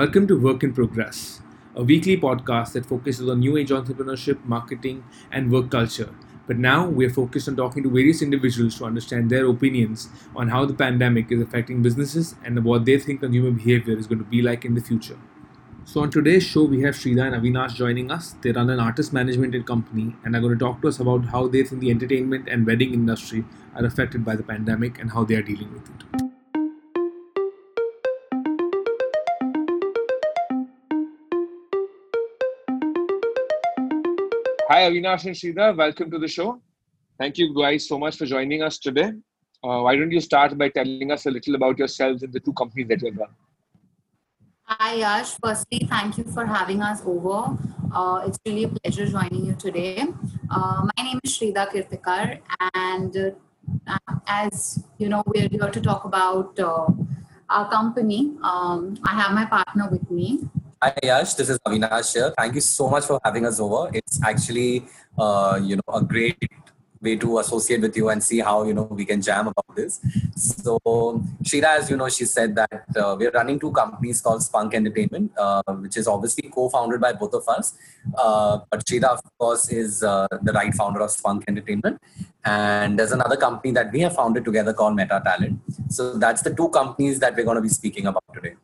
Welcome to Work in Progress, a weekly podcast that focuses on new age entrepreneurship, marketing, and work culture. But now we're focused on talking to various individuals to understand their opinions on how the pandemic is affecting businesses and what they think consumer behavior is going to be like in the future. So on today's show, we have Shrida and Avinash joining us. They run an artist management company and are going to talk to us about how they think the entertainment and wedding industry are affected by the pandemic and how they are dealing with it. Hi, Avinash and Shrida. Welcome to the show. Thank you guys so much for joining us today. Uh, why don't you start by telling us a little about yourselves and the two companies that you run? Hi, Yash. Firstly, thank you for having us over. Uh, it's really a pleasure joining you today. Uh, my name is Shrida Kirtikar, and uh, as you know, we're here to talk about uh, our company. Um, I have my partner with me. Hi Yash, this is Avinash here. Thank you so much for having us over. It's actually, uh, you know, a great way to associate with you and see how you know we can jam about this. So Shira, as you know, she said that uh, we're running two companies called Spunk Entertainment, uh, which is obviously co-founded by both of us. Uh, but Shira, of course, is uh, the right founder of Spunk Entertainment, and there's another company that we have founded together called Meta Talent. So that's the two companies that we're going to be speaking about today.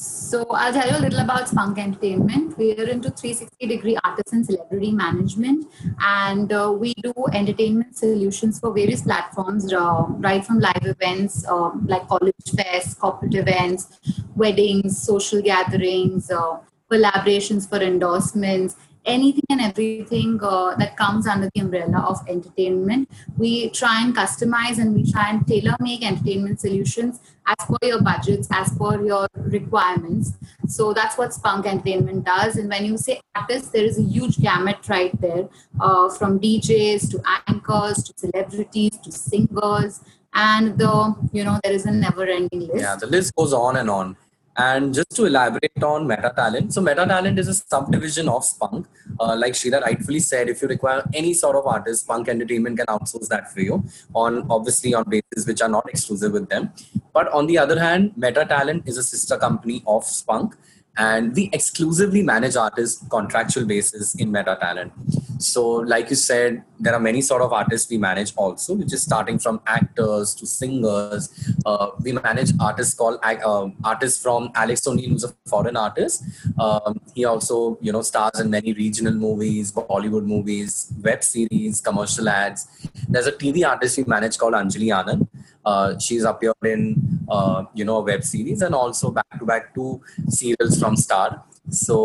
So I'll tell you a little about Spunk Entertainment. We are into 360 degree artist and celebrity management, and uh, we do entertainment solutions for various platforms, uh, right from live events uh, like college fest, corporate events, weddings, social gatherings, uh, collaborations for endorsements, anything and everything uh, that comes under the umbrella of entertainment. We try and customize and we try and tailor make entertainment solutions as per your budgets, as per your requirements. So that's what Spunk Entertainment does. And when you say artists, there is a huge gamut right there uh, from DJs to anchors to celebrities to singers. And the, you know, there is a never ending list. Yeah, the list goes on and on. And just to elaborate on Meta Talent, so Meta Talent is a subdivision of Spunk. Uh, like Shira rightfully said, if you require any sort of artist, Spunk Entertainment can outsource that for you on obviously on basis which are not exclusive with them. But on the other hand, Meta Talent is a sister company of Spunk and we exclusively manage artists contractual basis in meta talent. So like you said there are many sort of artists we manage also which is starting from actors to singers. Uh, we manage artists called uh, artists from alex O'Nell who's a foreign artist. Um, he also you know stars in many regional movies bollywood movies web series commercial ads. There's a tv artist we manage called anjali anand uh, she's appeared in uh, you know a web series and also back to back two serials from Star. So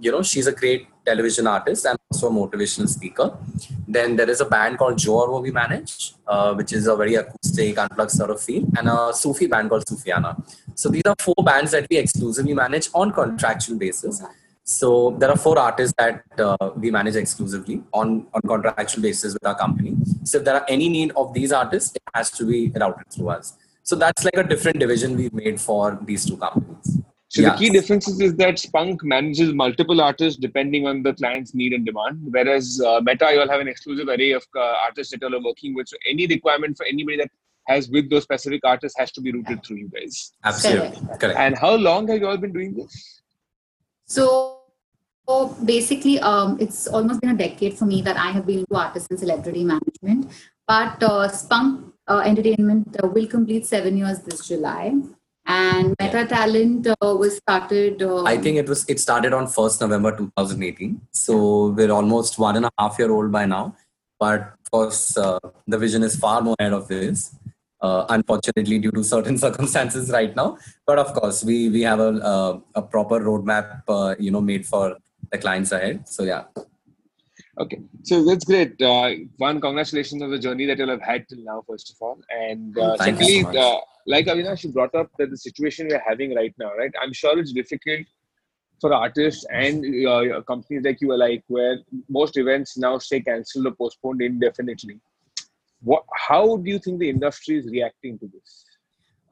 you know she's a great television artist and also a motivational speaker. Then there is a band called Joe we manage, uh, which is a very acoustic, unplugged sort of feel, and a Sufi band called Sufiana. So these are four bands that we exclusively manage on contractual basis. So there are four artists that uh, we manage exclusively on, on contractual basis with our company. So if there are any need of these artists, it has to be routed through us. So that's like a different division we've made for these two companies. So yeah. the key differences is that Spunk manages multiple artists depending on the client's need and demand, whereas uh, Meta, you all have an exclusive array of uh, artists that you are working with. So any requirement for anybody that has with those specific artists has to be routed through you guys. Absolutely. Correct. And how long have you all been doing this? So so basically, um, it's almost been a decade for me that I have been into artist and celebrity management. But uh, Spunk uh, Entertainment uh, will complete seven years this July. And Meta Talent uh, was started. Uh, I think it was it started on first November 2018. So we're almost one and a half year old by now. But of course, uh, the vision is far more ahead of this. unfortunately, due to certain circumstances right now, but of course, we we have a a proper roadmap, you know, made for the clients ahead. So yeah. Okay, so that's great. Uh, one, congratulations on the journey that you'll have had till now, first of all, and uh, secondly, so uh, like Avinash, you brought up that the situation we're having right now, right? I'm sure it's difficult for artists and uh, companies like you alike, where most events now stay cancelled or postponed indefinitely. What? How do you think the industry is reacting to this?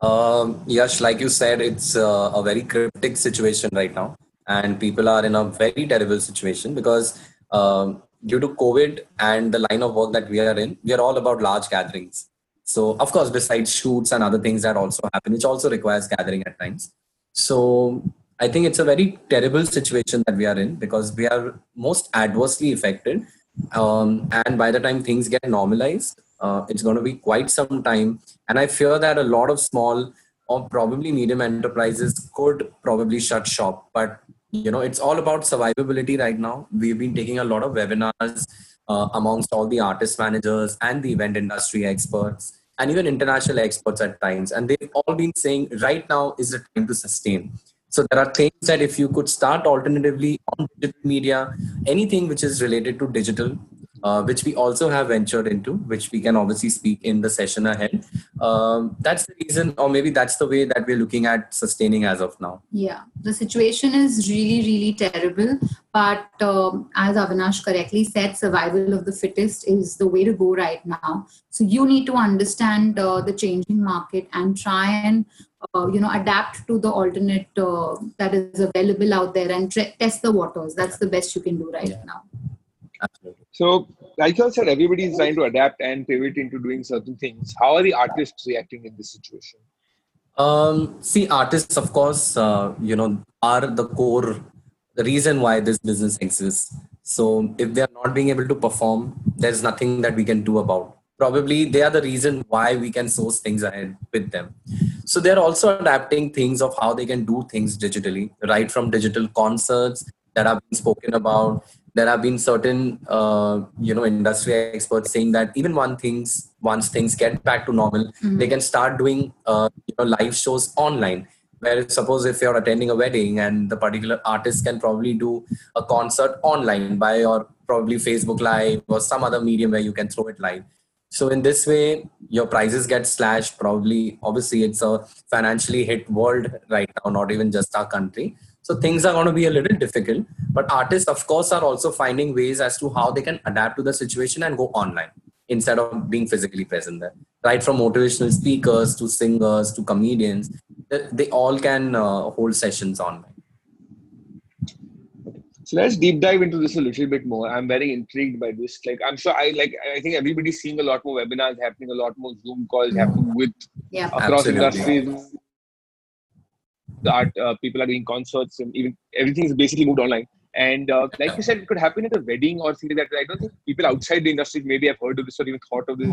Um, Yash, like you said, it's uh, a very cryptic situation right now and people are in a very terrible situation because um, due to COVID and the line of work that we are in, we are all about large gatherings. So, of course, besides shoots and other things that also happen, which also requires gathering at times. So, I think it's a very terrible situation that we are in because we are most adversely affected. Um, and by the time things get normalized, uh, it's going to be quite some time. And I fear that a lot of small or probably medium enterprises could probably shut shop. But you know, it's all about survivability right now. We've been taking a lot of webinars uh, amongst all the artist managers and the event industry experts and even international experts at times. And they've all been saying right now is the time to sustain. So there are things that if you could start alternatively on digital media, anything which is related to digital, uh, which we also have ventured into, which we can obviously speak in the session ahead. Um, that's the reason, or maybe that's the way that we're looking at sustaining as of now. Yeah, the situation is really, really terrible. But um, as Avinash correctly said, survival of the fittest is the way to go right now. So you need to understand uh, the changing market and try and uh, you know adapt to the alternate uh, that is available out there and tre- test the waters. That's the best you can do right yeah. now. Absolutely. So, like you said, everybody is trying to adapt and pivot into doing certain things. How are the artists reacting in this situation? Um, see, artists, of course, uh, you know, are the core, the reason why this business exists. So, if they are not being able to perform, there's nothing that we can do about. Probably they are the reason why we can source things ahead with them. So, they're also adapting things of how they can do things digitally, right from digital concerts that have been spoken about there have been certain uh, you know industry experts saying that even one things once things get back to normal mm-hmm. they can start doing uh, you know live shows online. Where suppose if you're attending a wedding and the particular artist can probably do a concert online by or probably facebook live or some other medium where you can throw it live. So in this way your prices get slashed. Probably obviously it's a financially hit world right now not even just our country so things are going to be a little difficult, but artists, of course, are also finding ways as to how they can adapt to the situation and go online instead of being physically present there. Right from motivational speakers to singers to comedians, they all can uh, hold sessions online. So let's deep dive into this a little bit more. I'm very intrigued by this. Like I'm sure I like I think everybody's seeing a lot more webinars happening, a lot more Zoom calls happening with yeah. across Absolutely. industries the art uh, people are doing concerts and even everything is basically moved online. And uh, like you said it could happen at a wedding or something like that. I don't think people outside the industry maybe have heard of this or even thought of this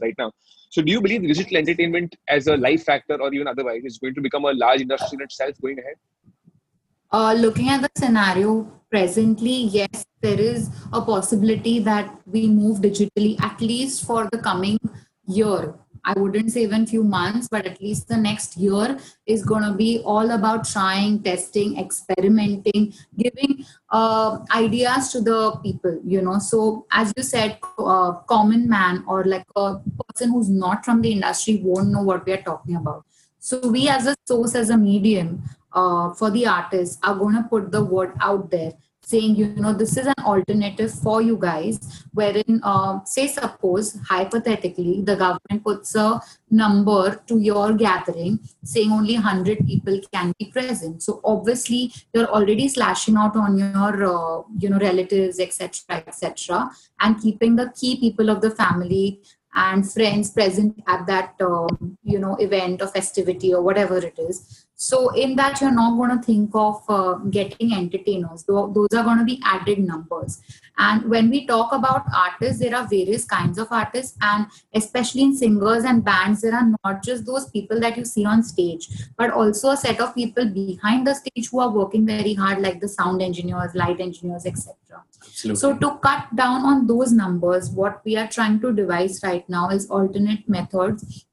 right now. So do you believe digital entertainment as a life factor or even otherwise is going to become a large industry in itself going ahead? Uh, looking at the scenario presently, yes, there is a possibility that we move digitally at least for the coming year I wouldn't say even few months, but at least the next year is going to be all about trying, testing, experimenting, giving uh, ideas to the people, you know. So, as you said, uh, common man or like a person who's not from the industry won't know what we are talking about. So, we as a source, as a medium uh, for the artists, are going to put the word out there saying you know this is an alternative for you guys wherein uh, say suppose hypothetically the government puts a number to your gathering saying only 100 people can be present. So obviously you're already slashing out on your uh, you know relatives etc etc and keeping the key people of the family and friends present at that um, you know event or festivity or whatever it is so in that, you're not going to think of uh, getting entertainers. Those are going to be added numbers. And when we talk about artists, there are various kinds of artists, and especially in singers and bands, there are not just those people that you see on stage, but also a set of people behind the stage who are working very hard, like the sound engineers, light engineers, etc. So to cut down on those numbers, what we are trying to devise right now is alternate methods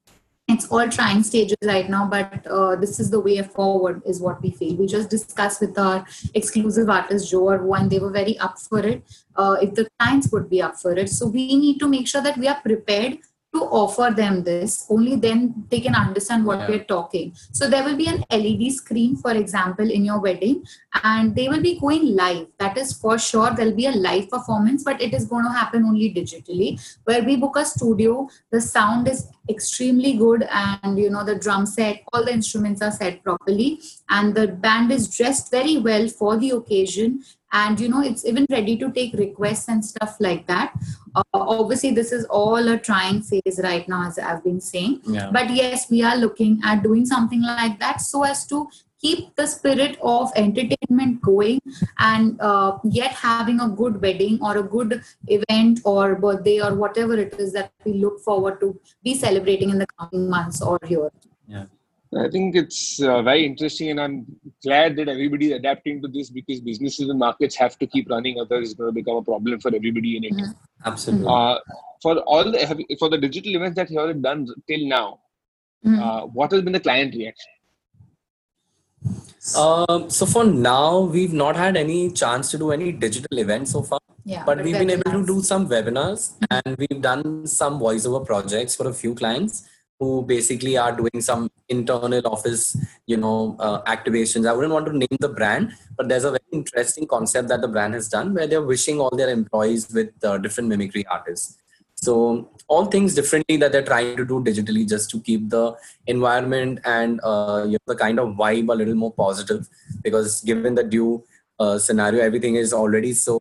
it's all trying stages right now but uh, this is the way forward is what we feel. We just discussed with our exclusive artist joe Arvo, and they were very up for it. Uh, if the clients would be up for it. So we need to make sure that we are prepared to offer them this only then they can understand what yeah. we're talking. So there will be an led screen for example in your wedding and they will be going live. That is for sure there'll be a live performance but it is going to happen only digitally. Where we book a studio the sound is extremely good and you know the drum set all the instruments are set properly and the band is dressed very well for the occasion and you know it's even ready to take requests and stuff like that. Uh, obviously this is all a trying phase right now as i've been saying. Yeah. but yes we are looking at doing something like that so as to keep the spirit of entertainment going and uh, yet having a good wedding or a good event or birthday or whatever it is that we look forward to be celebrating in the coming months or year I think it's uh, very interesting, and I'm glad that everybody's adapting to this because businesses and markets have to keep running, otherwise it's going to become a problem for everybody in it. Mhm. Absolutely. Uh, for all the have- for the digital events that you have done till now, Mhm. uh, what has been the client reaction? Um, so for now, we've not had any chance to do any digital events so far, yeah but we've been able to do some webinars and we've done some voiceover projects for a few clients who basically are doing some internal office, you know, uh, activations. I wouldn't want to name the brand, but there's a very interesting concept that the brand has done where they're wishing all their employees with uh, different mimicry artists. So all things differently that they're trying to do digitally just to keep the environment and uh, you know, the kind of vibe a little more positive because given the due uh, scenario, everything is already so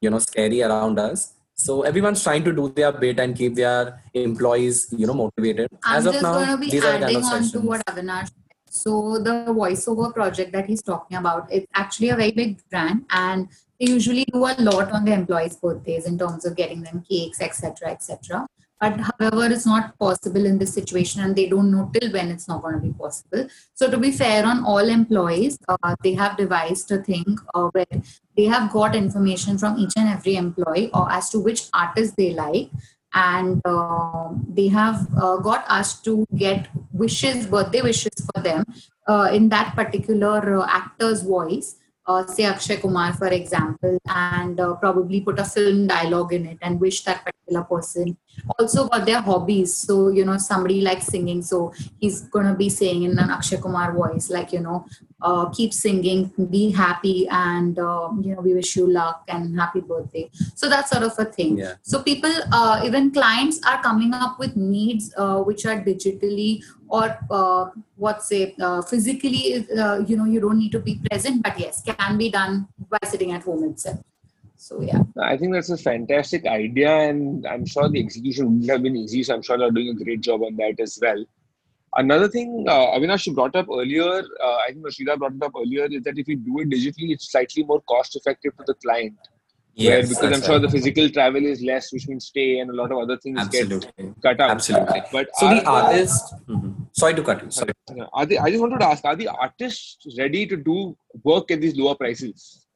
you know scary around us. So everyone's trying to do their bit and keep their employees you know motivated. I'm As of just now, going to be these are the kind adding of on to sessions. what Avinash said. So the voiceover project that he's talking about, it's actually a very big brand and they usually do a lot on their employees' birthdays in terms of getting them cakes, etc., etc. But however, it's not possible in this situation and they don't know till when it's not going to be possible. So to be fair on all employees, uh, they have devised a thing uh, where they have got information from each and every employee or as to which artist they like and uh, they have uh, got us to get wishes birthday wishes for them uh, in that particular uh, actor's voice uh, say Akshay Kumar, for example, and uh, probably put a film dialogue in it and wish that particular person. Also, got their hobbies. So, you know, somebody likes singing. So, he's going to be saying in an Akshay Kumar voice, like, you know, uh, keep singing, be happy, and, uh, you know, we wish you luck and happy birthday. So, that sort of a thing. Yeah. So, people, uh, even clients are coming up with needs uh, which are digitally or uh, what say uh, physically uh, you know you don't need to be present but yes can be done by sitting at home itself so yeah I think that's a fantastic idea, and I'm sure the execution wouldn't have been easy. So I'm sure they're doing a great job on that as well. Another thing, uh, Avinash, you brought up earlier, uh, I think Rashida brought it up earlier, is that if you do it digitally, it's slightly more cost effective to the client. Yes, because I'm sure right. the physical travel is less, which means stay and a lot of other things absolutely, get cut out. absolutely. But So are the artist, Mhm. sorry to cut you. Sorry. Are they, I just wanted to ask, are the artists ready to do work at these lower prices?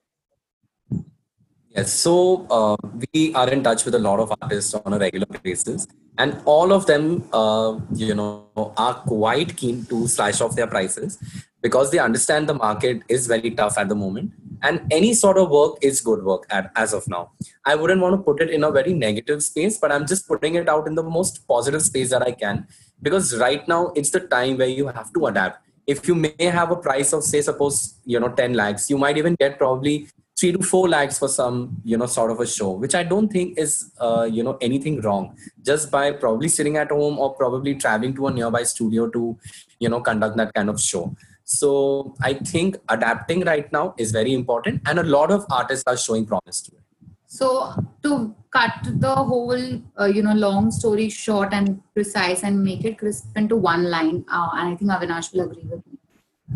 Yes, so uh, we are in touch with a lot of artists on a regular basis, and all of them, uh, you know, are quite keen to slash off their prices because they understand the market is very tough at the moment, and any sort of work is good work at, as of now. I wouldn't want to put it in a very negative space, but I'm just putting it out in the most positive space that I can because right now it's the time where you have to adapt. If you may have a price of, say, suppose you know, 10 lakhs, you might even get probably three to four lakhs for some you know sort of a show which i don't think is uh, you know anything wrong just by probably sitting at home or probably traveling to a nearby studio to you know conduct that kind of show so i think adapting right now is very important and a lot of artists are showing promise to it. So to cut the whole uh, you know long story short and precise and make it crisp into one line uh, and i think avinash will agree with me.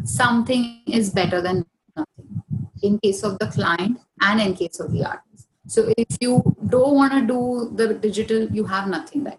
Something is better than nothing in case of the client and in case of the artist. So if you don't want to do the digital you have nothing right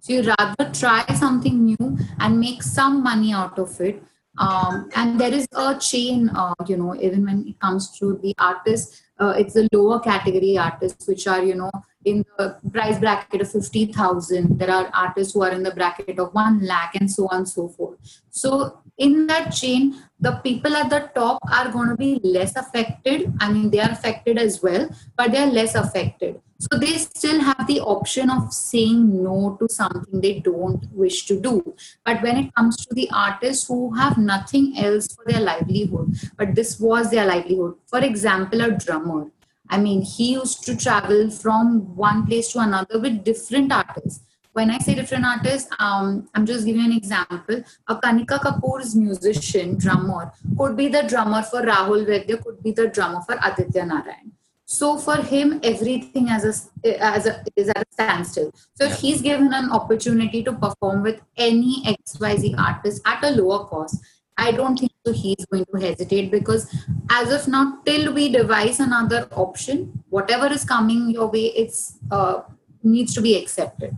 so you rather try something new and make some money out of it um, and there is a chain uh, you know even when it comes to the artists uh, it's the lower category artists which are you know in the price bracket of 50000 there are artists who are in the bracket of 1 lakh and so on and so forth. So in that chain the people at the top are going to be less affected i mean they are affected as well but they are less affected so they still have the option of saying no to something they don't wish to do. But when it comes to the artists who have nothing else for their livelihood, but this was their livelihood, for example, a drummer. I mean, he used to travel from one place to another with different artists. When I say different artists, um, I'm just giving an example. A Kanika Kapoor's musician, drummer, could be the drummer for Rahul Vaidya, could be the drummer for Aditya Narayan. So for him, everything as a, as a, is at a standstill. So if he's given an opportunity to perform with any XYZ artist at a lower cost, I don't think so he's going to hesitate because as of now, till we devise another option, whatever is coming your way, it's uh, needs to be accepted.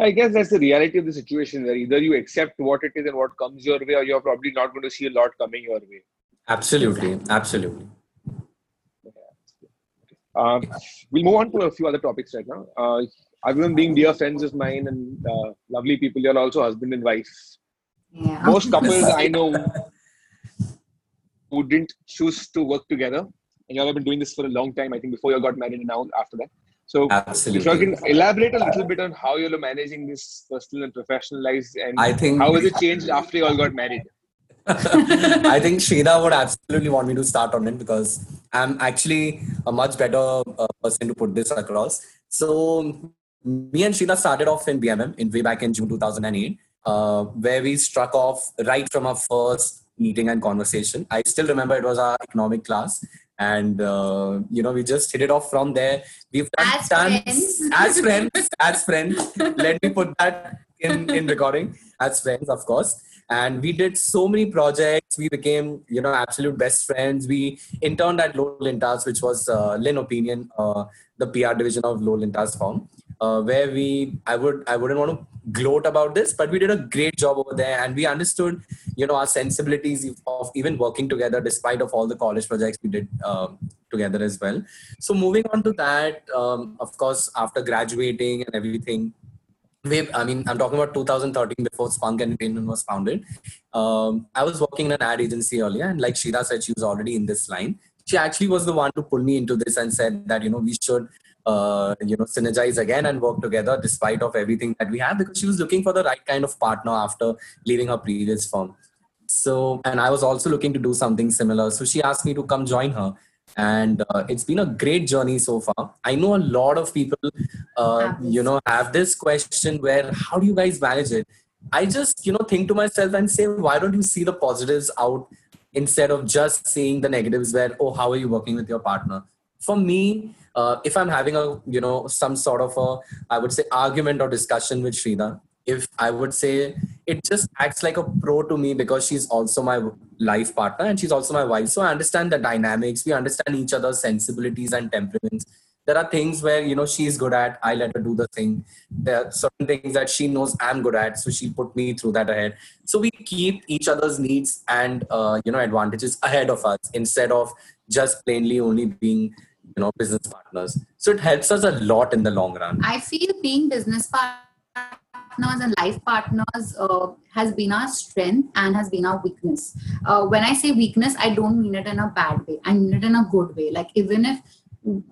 Yeah, I guess that's the reality of the situation where either you accept what it is and what comes your way, or you're probably not going to see a lot coming your way. Absolutely, absolutely. Um, we'll move on to a few other topics right now. Uh, other than being dear friends of mine and uh, lovely people, you're also husband and wife. Yeah. Most couples I know who didn't choose to work together, and y'all have been doing this for a long time. I think before you got married and now after that. So, Absolutely. if you can elaborate a little bit on how you're managing this personal and professional lives, and I think- how has it changed after you all got married? I think Shreeda would absolutely want me to start on it because I'm actually a much better uh, person to put this across. So, me and Shreeda started off in BMM in way back in June 2008, uh, where we struck off right from our first meeting and conversation. I still remember it was our economic class, and uh, you know we just hit it off from there. We've done As tons- friends. as friends, as friends. Let me put that in in recording. As friends, of course. And we did so many projects. We became you know absolute best friends. We interned at Lowe Lintas which was uh, lin opinion uh, the pr division of Lowe Lintas firm uh, where we i would i wouldn't want to gloat about this but we did a great job over there and we understood you know our sensibilities of even working together despite of all the college projects we did um, together as well so moving on to that um, of course after graduating and everything way, I mean, I'm talking about 2013 before Spunk and Entertainment was founded. Um, I was working in an ad agency earlier, and like Shira said, she was already in this line. She actually was the one to pull me into this and said that you know we should uh, you know synergize again and work together despite of everything that we have because she was looking for the right kind of partner after leaving her previous firm. So, and I was also looking to do something similar. So she asked me to come join her. And uh, it's been a great journey so far. I know a lot of people uh, you know have this question where how do you guys manage it? I just you know think to myself and say why don't you see the positives out instead of just seeing the negatives where oh how are you working with your partner for me uh, if i'm having a you know some sort of a i would say argument or discussion with shrida if I would say it just acts like a pro to me because she's also my life partner and she's also my wife. So I understand the dynamics. We understand each other's sensibilities and temperaments. There are things where you know she's good at. I let her do the thing. There are certain things that she knows I'm good at, so she put me through that ahead. So we keep each other's needs and uh, you know advantages ahead of us instead of just plainly only being you know business partners. So it helps us a lot in the long run. I feel being business partners and life partners uh, has been our strength and has been our weakness. Uh, when I say weakness, I don't mean it in a bad way. I mean it in a good way. Like even if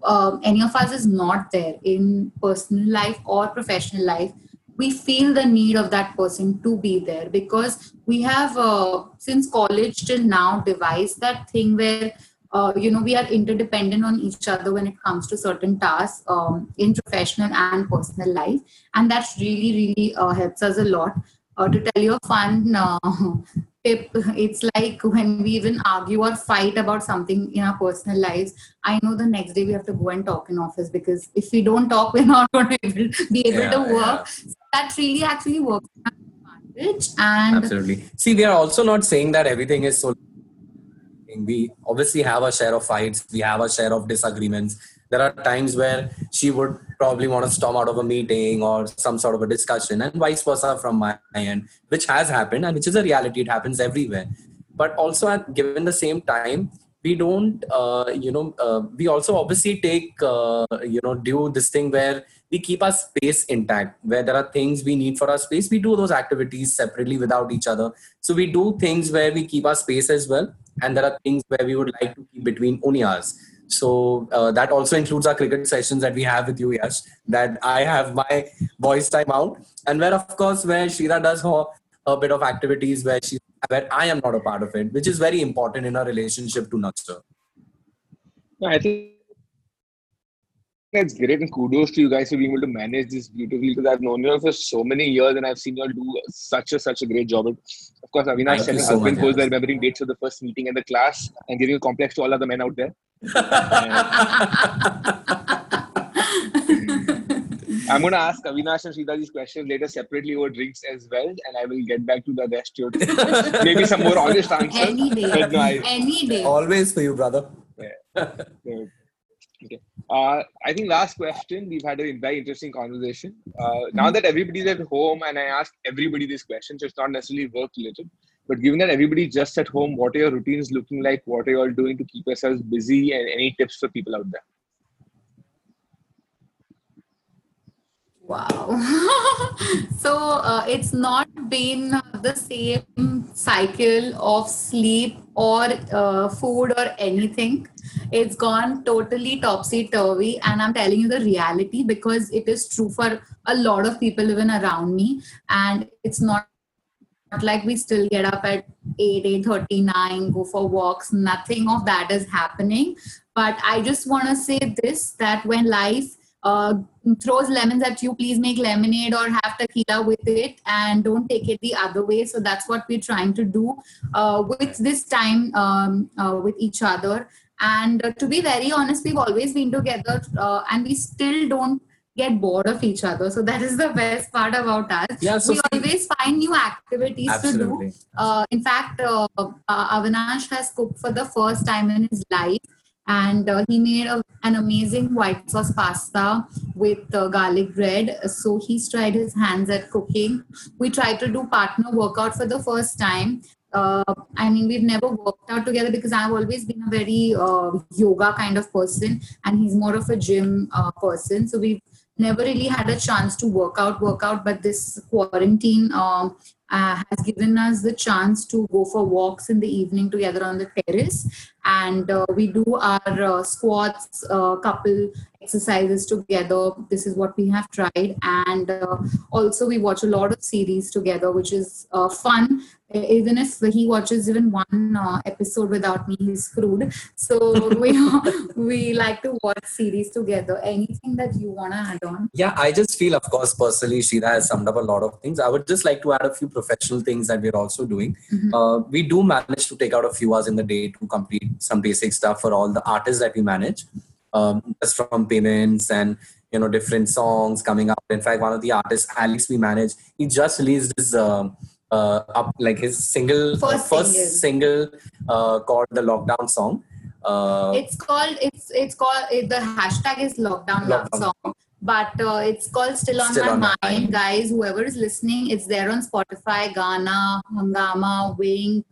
um, any of us is not there in personal life or professional life, we feel the need of that person to be there because we have uh, since college till now devised that thing where uh, you know we are interdependent on each other when it comes to certain tasks um, in professional and personal life and that really really uh, helps us a lot uh, to tell you a fun uh, tip it's like when we even argue or fight about something in our personal lives i know the next day we have to go and talk in office because if we don't talk we're not going to be able Yeah, to work yeah. so that really actually works to our advantage and Absolutely. See, we are also not saying that everything is so. We obviously have a share of fights. We have a share of disagreements. There are times where she would probably want to storm out of a meeting or some sort of a discussion, and vice versa from my end, which has happened and which is a reality. It happens everywhere. But also, at given the same time, we don't, uh, you know, uh, we also obviously take, uh, you know, do this thing where we keep our space intact where there are things we need for our space. We do those activities separately without each other. So we do things where we keep our space as well and there are things where we would like to keep between only ours. So uh, that also includes our cricket sessions that we have with you Yash that I have my boys time out. And where of course where Shira does her a bit of activities where she where I am not a part of it which is very important in a relationship to nurture No, I think that's great and kudos to you guys for being able to manage this beautifully because I've known you all for so many years and I've seen you all do such a such a great job. Of course, Avinash setting so husband goes there remembering dates of the first meeting in the class and giving a complex to all other men out there. I'm going to ask Avinash and Shrida these questions later separately over drinks as well, and I will get back to the rest. Your maybe some more honest answers. Any day. No, I, Any day. Always for you, brother. Yeah. okay. Uh, I think last question. We've had a very interesting conversation. Uh, now that everybody's at home, and I ask everybody this question, so it's not necessarily work related. But given that everybody's just at home, what are your routines looking like? What are you all doing to keep yourselves busy? And any tips for people out there? Wow. so uh, it's not been the same cycle of sleep or uh, food or anything. It's gone totally topsy turvy. And I'm telling you the reality because it is true for a lot of people even around me. And it's not like we still get up at 8 8 39 go for walks nothing of that is happening but i just want to say this that when life uh, throws lemons at you, please make lemonade or have tequila with it and don't take it the other way. So that's what we're trying to do uh, with this time um, uh, with each other. And uh, to be very honest, we've always been together uh, and we still don't get bored of each other. So that is the best part about us. Yeah, so we always find new activities absolutely. to do. Uh, in fact, uh, Avinash has cooked for the first time in his life and uh, he made a, an amazing white sauce pasta with uh, garlic bread so he's tried his hands at cooking we tried to do partner workout for the first time uh, I mean, we've never worked out together because I've always been a very uh, yoga kind of person, and he's more of a gym uh, person. So we've never really had a chance to work out, work out. But this quarantine um, uh, has given us the chance to go for walks in the evening together on the terrace. And uh, we do our uh, squats uh, couple exercises together. This is what we have tried. And uh, also we watch a lot of series together which is uh, fun. Even if he watches even one episode without me he's screwed. So we we like to watch series together. Anything that you want to add on? Yeah i just feel of course personally Shira has summed up a lot of things. I would just like to add a few professional things that we're also doing mm-hmm. uh, we do manage to take out a few hours in the day to complete some basic stuff for all the artists that we manage um, just from payments and you know different songs coming up in fact one of the artists alex we manage he just released his um, uh, up like his single first, first single, single uh, called the lockdown song. Uh, it's called it's it's called the hashtag is lockdown, lockdown. song but uh, it's called still on, still my, on mind. mind. guys whoever is listening it's there on spotify Gaana hungama Wynk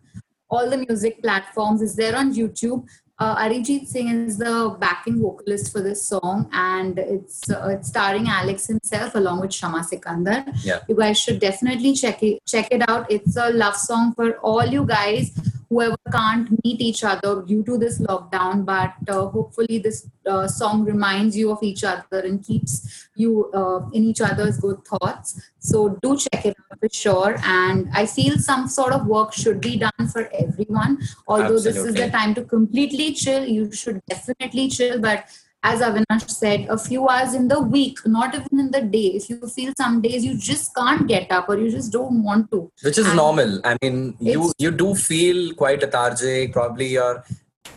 all the music platforms it's there on youtube uh, Arijit Singh is the backing vocalist for this song, and it's uh, it's starring Alex himself along with Shama Sikander. Yeah. You guys should definitely check it check it out. It's a love song for all you guys whoever can't meet each other due to this lockdown but uh, hopefully this uh, song reminds you of each other and keeps you uh, in each other's good thoughts. So do check it out for sure. And i feel some sort of work should be done for everyone. Although Absolutely. this is the time to completely chill you should definitely chill but as Avinash said, a few hours in the week, not even in the day. If you feel some days you just can't get up or you just don't want to. Which is and normal. I mean, you you do feel quite lethargic. Probably you're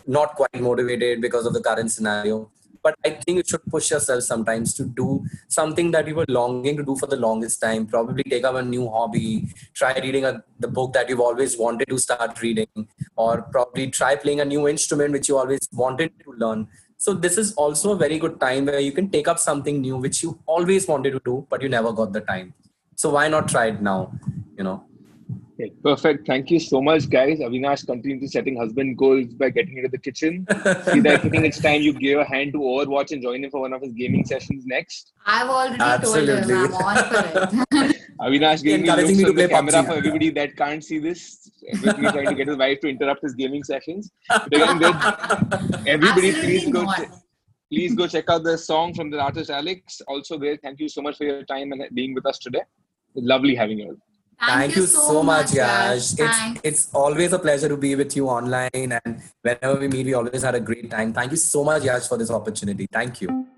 not quite motivated because of the current scenario. But I think you should push yourself sometimes to do something that you were longing to do for the longest time. Probably take up a new hobby, try reading a, the book that you've always wanted to start reading, or probably try playing a new instrument which you always wanted to learn so this is also a very good time where you can take up something new which you always wanted to do, but you never got the time. So why not try it now? You know. Okay, perfect. Thank you so much, guys. Avinash continue to setting husband goals by getting into the kitchen. See that I think it's time you give a hand to Avinash and join him for one of his gaming sessions next. I've already Absolutely. told him I'm on for it. Avinash giving me looks on the camera PUBG. for everybody that can't see this. With me trying to get his wife to interrupt his gaming sessions. But again, everybody, Absolutely please go. Ch- please go check out the song from the artist Alex. Also, great. Thank you so much for your time and being with us today. Lovely having you. Thank, Thank you, you so, so much, Yash. It's, it's always a pleasure to be with you online. And whenever we meet, we always had a great time. Thank you so much, Yash, for this opportunity. Thank you.